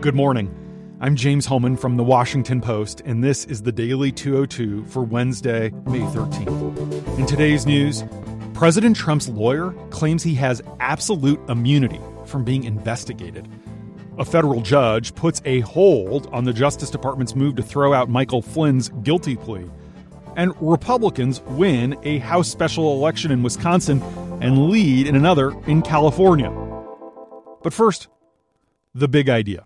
Good morning. I'm James Hohmann from The Washington Post, and this is the Daily 202 for Wednesday, May 13th. In today's news, President Trump's lawyer claims he has absolute immunity from being investigated. A federal judge puts a hold on the Justice Department's move to throw out Michael Flynn's guilty plea. And Republicans win a House special election in Wisconsin and lead in another in California. But first, the big idea.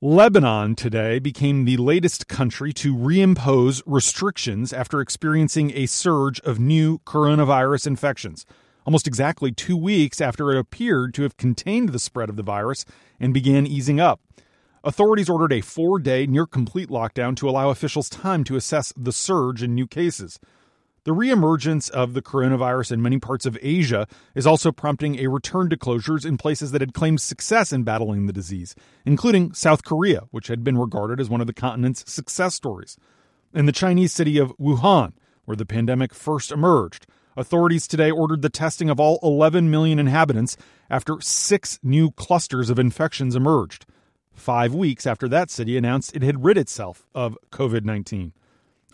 Lebanon today became the latest country to reimpose restrictions after experiencing a surge of new coronavirus infections, almost exactly two weeks after it appeared to have contained the spread of the virus and began easing up. Authorities ordered a four day, near complete lockdown to allow officials time to assess the surge in new cases. The reemergence of the coronavirus in many parts of Asia is also prompting a return to closures in places that had claimed success in battling the disease, including South Korea, which had been regarded as one of the continent's success stories. In the Chinese city of Wuhan, where the pandemic first emerged, authorities today ordered the testing of all 11 million inhabitants after six new clusters of infections emerged. Five weeks after that city announced it had rid itself of COVID 19.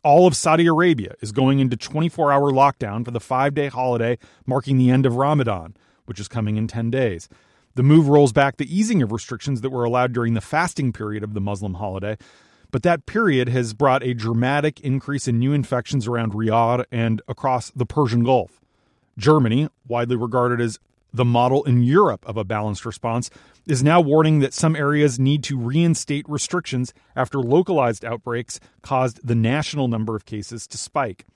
All of Saudi Arabia is going into 24 hour lockdown for the five day holiday marking the end of Ramadan, which is coming in 10 days. The move rolls back the easing of restrictions that were allowed during the fasting period of the Muslim holiday, but that period has brought a dramatic increase in new infections around Riyadh and across the Persian Gulf. Germany, widely regarded as the model in Europe of a balanced response, is now warning that some areas need to reinstate restrictions after localized outbreaks caused the national number of cases to spike.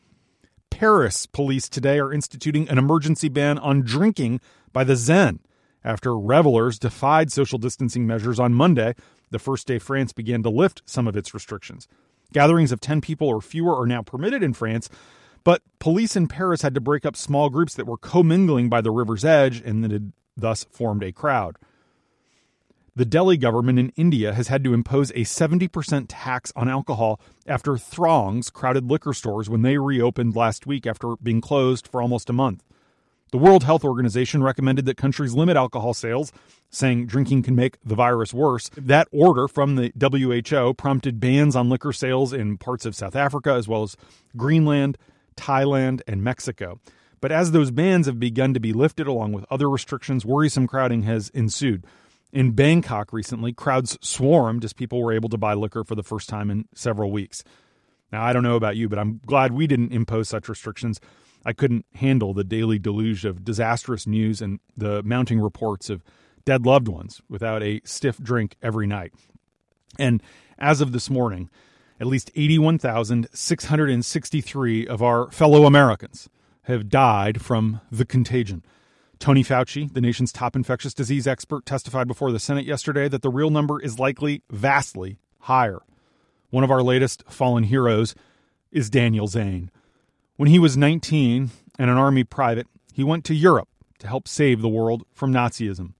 Paris police today are instituting an emergency ban on drinking by the Seine after revelers defied social distancing measures on Monday, the first day France began to lift some of its restrictions. Gatherings of 10 people or fewer are now permitted in France, but police in Paris had to break up small groups that were commingling by the river's edge and that had thus formed a crowd. The Delhi government in India has had to impose a 70% tax on alcohol after throngs crowded liquor stores when they reopened last week after being closed for almost a month. The World Health Organization recommended that countries limit alcohol sales, saying drinking can make the virus worse. That order from the WHO prompted bans on liquor sales in parts of South Africa as well as Greenland, Thailand, and Mexico. But as those bans have begun to be lifted along with other restrictions, worrisome crowding has ensued. In Bangkok recently, crowds swarmed as people were able to buy liquor for the first time in several weeks. Now, I don't know about you, but I'm glad we didn't impose such restrictions. I couldn't handle the daily deluge of disastrous news and the mounting reports of dead loved ones without a stiff drink every night. And as of this morning, at least 81,663 of our fellow Americans have died from the contagion. Tony Fauci, the nation's top infectious disease expert, testified before the Senate yesterday that the real number is likely vastly higher. One of our latest fallen heroes is Daniel Zane. When he was 19 and an Army private, he went to Europe to help save the world from Nazism.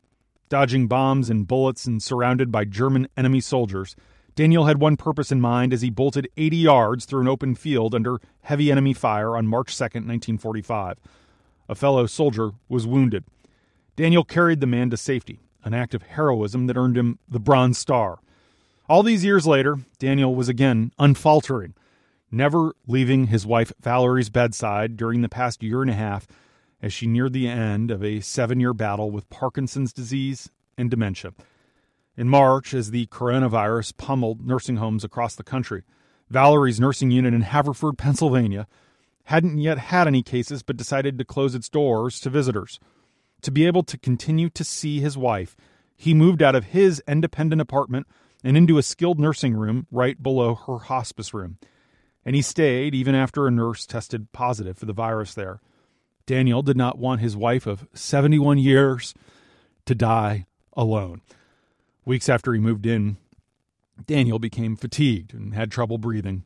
Dodging bombs and bullets and surrounded by German enemy soldiers, Daniel had one purpose in mind as he bolted 80 yards through an open field under heavy enemy fire on March 2, 1945. A fellow soldier was wounded. Daniel carried the man to safety, an act of heroism that earned him the Bronze Star. All these years later, Daniel was again unfaltering, never leaving his wife Valerie's bedside during the past year and a half as she neared the end of a seven year battle with Parkinson's disease and dementia. In March, as the coronavirus pummeled nursing homes across the country, Valerie's nursing unit in Haverford, Pennsylvania, hadn't yet had any cases but decided to close its doors to visitors. To be able to continue to see his wife, he moved out of his independent apartment and into a skilled nursing room right below her hospice room. And he stayed even after a nurse tested positive for the virus there. Daniel did not want his wife of 71 years to die alone. Weeks after he moved in, Daniel became fatigued and had trouble breathing.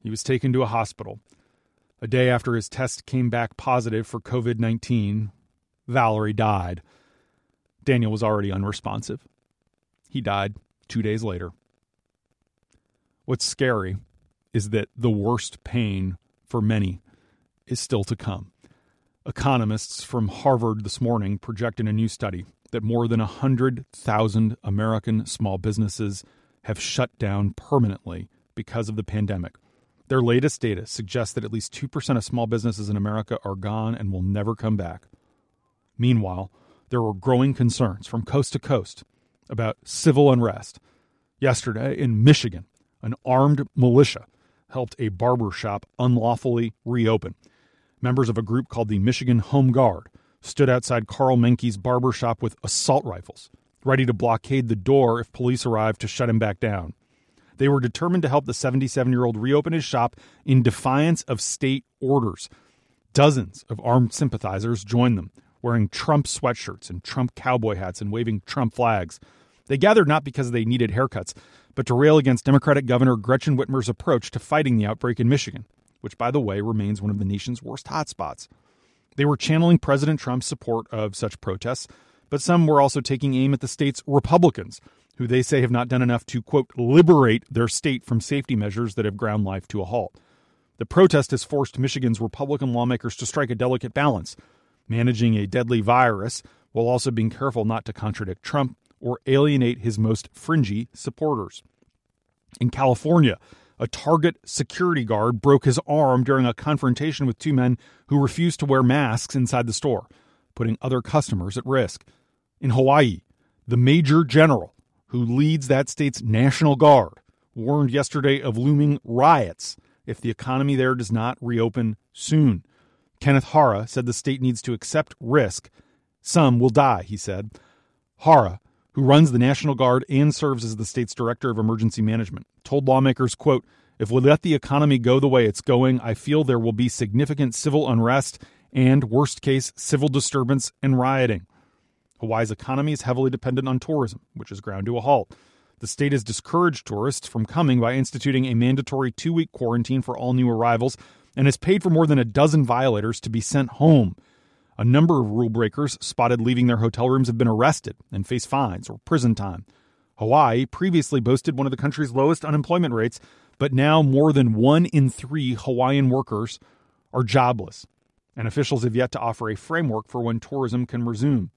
He was taken to a hospital. A day after his test came back positive for COVID 19, Valerie died. Daniel was already unresponsive. He died two days later. What's scary is that the worst pain for many is still to come. Economists from Harvard this morning project in a new study that more than 100,000 American small businesses have shut down permanently because of the pandemic. Their latest data suggests that at least 2% of small businesses in America are gone and will never come back. Meanwhile, there were growing concerns from coast to coast about civil unrest. Yesterday in Michigan, an armed militia helped a barber shop unlawfully reopen. Members of a group called the Michigan Home Guard stood outside Karl Manke's barber shop with assault rifles, ready to blockade the door if police arrived to shut him back down. They were determined to help the 77 year old reopen his shop in defiance of state orders. Dozens of armed sympathizers joined them, wearing Trump sweatshirts and Trump cowboy hats and waving Trump flags. They gathered not because they needed haircuts, but to rail against Democratic Governor Gretchen Whitmer's approach to fighting the outbreak in Michigan, which, by the way, remains one of the nation's worst hotspots. They were channeling President Trump's support of such protests, but some were also taking aim at the state's Republicans who they say have not done enough to, quote, liberate their state from safety measures that have ground life to a halt. The protest has forced Michigan's Republican lawmakers to strike a delicate balance, managing a deadly virus while also being careful not to contradict Trump or alienate his most fringy supporters. In California, a Target security guard broke his arm during a confrontation with two men who refused to wear masks inside the store, putting other customers at risk. In Hawaii, the Major General who leads that state's National Guard, warned yesterday of looming riots if the economy there does not reopen soon. Kenneth Hara said the state needs to accept risk. Some will die, he said. Hara, who runs the National Guard and serves as the state's director of emergency management, told lawmakers, quote, if we let the economy go the way it's going, I feel there will be significant civil unrest and, worst case, civil disturbance and rioting. Hawaii's economy is heavily dependent on tourism, which is ground to a halt. The state has discouraged tourists from coming by instituting a mandatory two week quarantine for all new arrivals and has paid for more than a dozen violators to be sent home. A number of rule breakers spotted leaving their hotel rooms have been arrested and face fines or prison time. Hawaii previously boasted one of the country's lowest unemployment rates, but now more than one in three Hawaiian workers are jobless, and officials have yet to offer a framework for when tourism can resume.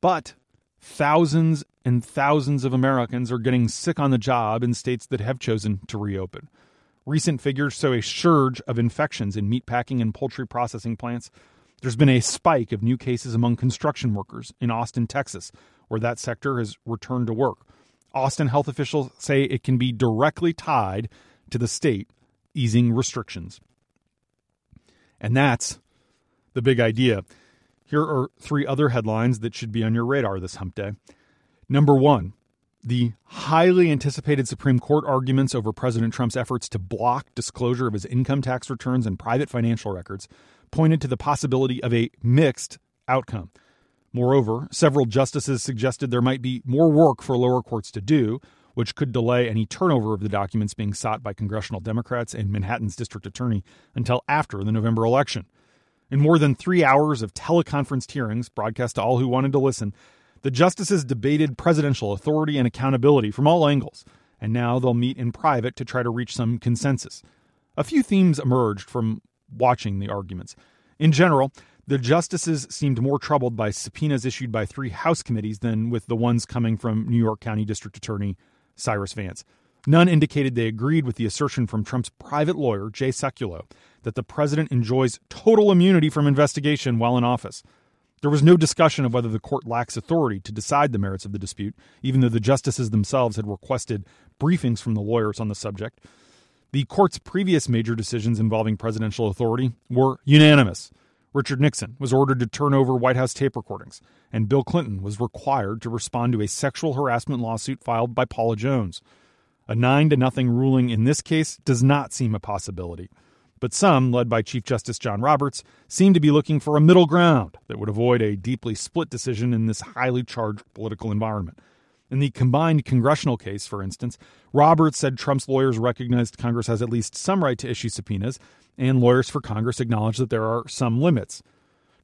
But thousands and thousands of Americans are getting sick on the job in states that have chosen to reopen. Recent figures show a surge of infections in meatpacking and poultry processing plants. There's been a spike of new cases among construction workers in Austin, Texas, where that sector has returned to work. Austin health officials say it can be directly tied to the state easing restrictions. And that's the big idea. Here are three other headlines that should be on your radar this hump day. Number one, the highly anticipated Supreme Court arguments over President Trump's efforts to block disclosure of his income tax returns and private financial records pointed to the possibility of a mixed outcome. Moreover, several justices suggested there might be more work for lower courts to do, which could delay any turnover of the documents being sought by congressional Democrats and Manhattan's district attorney until after the November election. In more than three hours of teleconferenced hearings, broadcast to all who wanted to listen, the justices debated presidential authority and accountability from all angles, and now they'll meet in private to try to reach some consensus. A few themes emerged from watching the arguments. In general, the justices seemed more troubled by subpoenas issued by three House committees than with the ones coming from New York County District Attorney Cyrus Vance. None indicated they agreed with the assertion from Trump's private lawyer, Jay Sekulow, that the president enjoys total immunity from investigation while in office. There was no discussion of whether the court lacks authority to decide the merits of the dispute, even though the justices themselves had requested briefings from the lawyers on the subject. The court's previous major decisions involving presidential authority were unanimous. Richard Nixon was ordered to turn over White House tape recordings, and Bill Clinton was required to respond to a sexual harassment lawsuit filed by Paula Jones. A 9 to nothing ruling in this case does not seem a possibility. But some, led by Chief Justice John Roberts, seem to be looking for a middle ground that would avoid a deeply split decision in this highly charged political environment. In the combined congressional case, for instance, Roberts said Trump's lawyers recognized Congress has at least some right to issue subpoenas, and lawyers for Congress acknowledge that there are some limits.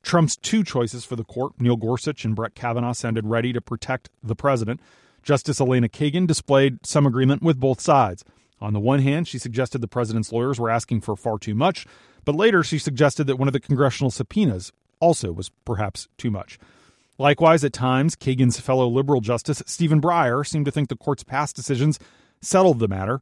Trump's two choices for the court, Neil Gorsuch and Brett Kavanaugh, sounded ready to protect the president. Justice Elena Kagan displayed some agreement with both sides. On the one hand, she suggested the president's lawyers were asking for far too much, but later she suggested that one of the congressional subpoenas also was perhaps too much. Likewise, at times, Kagan's fellow liberal justice, Stephen Breyer, seemed to think the court's past decisions settled the matter,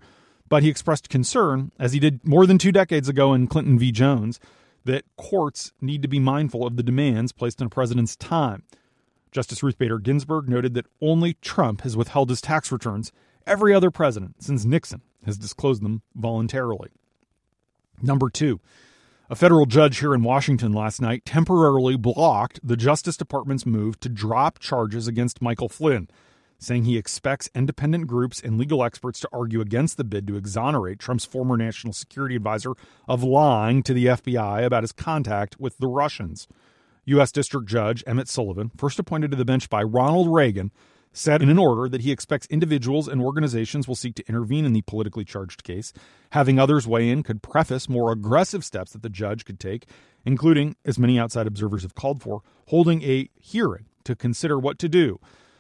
but he expressed concern, as he did more than two decades ago in Clinton v. Jones, that courts need to be mindful of the demands placed on a president's time. Justice Ruth Bader Ginsburg noted that only Trump has withheld his tax returns. Every other president since Nixon has disclosed them voluntarily. Number two, a federal judge here in Washington last night temporarily blocked the Justice Department's move to drop charges against Michael Flynn, saying he expects independent groups and legal experts to argue against the bid to exonerate Trump's former national security advisor of lying to the FBI about his contact with the Russians. U.S. District Judge Emmett Sullivan, first appointed to the bench by Ronald Reagan, said in an order that he expects individuals and organizations will seek to intervene in the politically charged case. Having others weigh in could preface more aggressive steps that the judge could take, including, as many outside observers have called for, holding a hearing to consider what to do.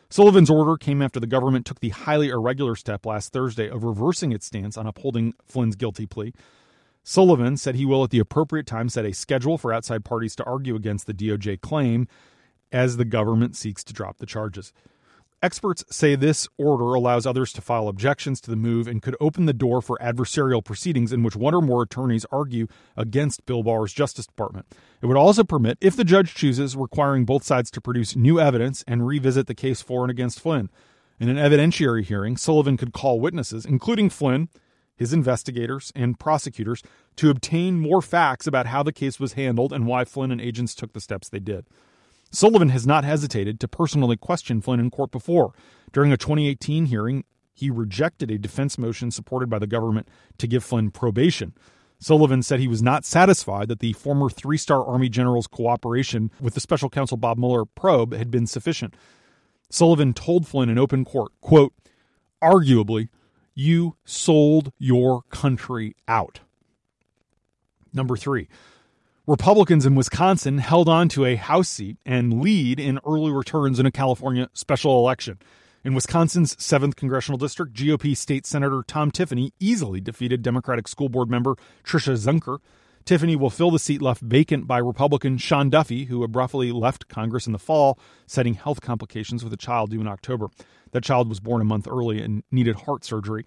Sullivan's order came after the government took the highly irregular step last Thursday of reversing its stance on upholding Flynn's guilty plea. Sullivan said he will, at the appropriate time, set a schedule for outside parties to argue against the DOJ claim as the government seeks to drop the charges. Experts say this order allows others to file objections to the move and could open the door for adversarial proceedings in which one or more attorneys argue against Bill Barr's Justice Department. It would also permit, if the judge chooses, requiring both sides to produce new evidence and revisit the case for and against Flynn. In an evidentiary hearing, Sullivan could call witnesses, including Flynn, his investigators, and prosecutors, to obtain more facts about how the case was handled and why Flynn and agents took the steps they did. Sullivan has not hesitated to personally question Flynn in court before. During a 2018 hearing, he rejected a defense motion supported by the government to give Flynn probation. Sullivan said he was not satisfied that the former three star Army general's cooperation with the special counsel Bob Mueller probe had been sufficient. Sullivan told Flynn in open court, quote, arguably, you sold your country out. Number three, Republicans in Wisconsin held on to a House seat and lead in early returns in a California special election. In Wisconsin's 7th congressional district, GOP State Senator Tom Tiffany easily defeated Democratic school board member Tricia Zunker. Tiffany will fill the seat left vacant by Republican Sean Duffy, who abruptly left Congress in the fall, citing health complications with a child due in October. That child was born a month early and needed heart surgery.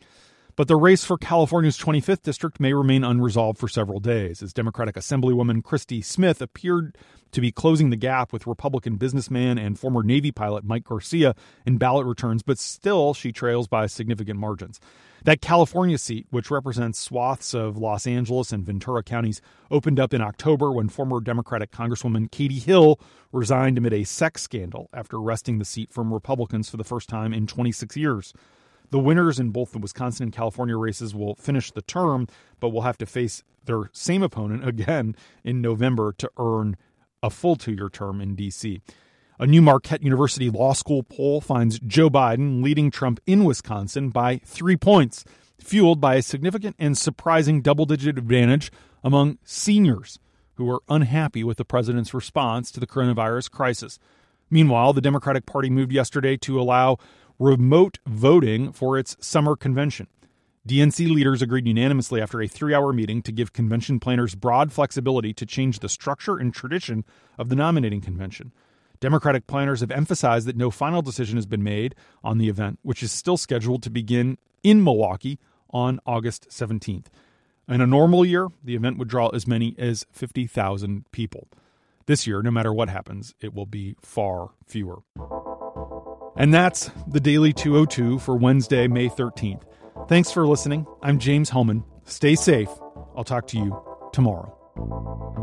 But the race for California's 25th district may remain unresolved for several days, as Democratic Assemblywoman Christy Smith appeared to be closing the gap with Republican businessman and former Navy pilot Mike Garcia in ballot returns, but still she trails by significant margins. That California seat, which represents swaths of Los Angeles and Ventura counties, opened up in October when former Democratic Congresswoman Katie Hill resigned amid a sex scandal after wresting the seat from Republicans for the first time in 26 years. The winners in both the Wisconsin and California races will finish the term, but will have to face their same opponent again in November to earn a full two year term in D.C. A new Marquette University Law School poll finds Joe Biden leading Trump in Wisconsin by three points, fueled by a significant and surprising double digit advantage among seniors who are unhappy with the president's response to the coronavirus crisis. Meanwhile, the Democratic Party moved yesterday to allow remote voting for its summer convention. DNC leaders agreed unanimously after a three hour meeting to give convention planners broad flexibility to change the structure and tradition of the nominating convention. Democratic planners have emphasized that no final decision has been made on the event, which is still scheduled to begin in Milwaukee on August 17th. In a normal year, the event would draw as many as 50,000 people. This year, no matter what happens, it will be far fewer. And that's the Daily 202 for Wednesday, May 13th. Thanks for listening. I'm James Hohmann. Stay safe. I'll talk to you tomorrow.